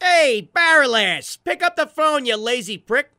Hey, Barrel Ass, pick up the phone, you lazy prick.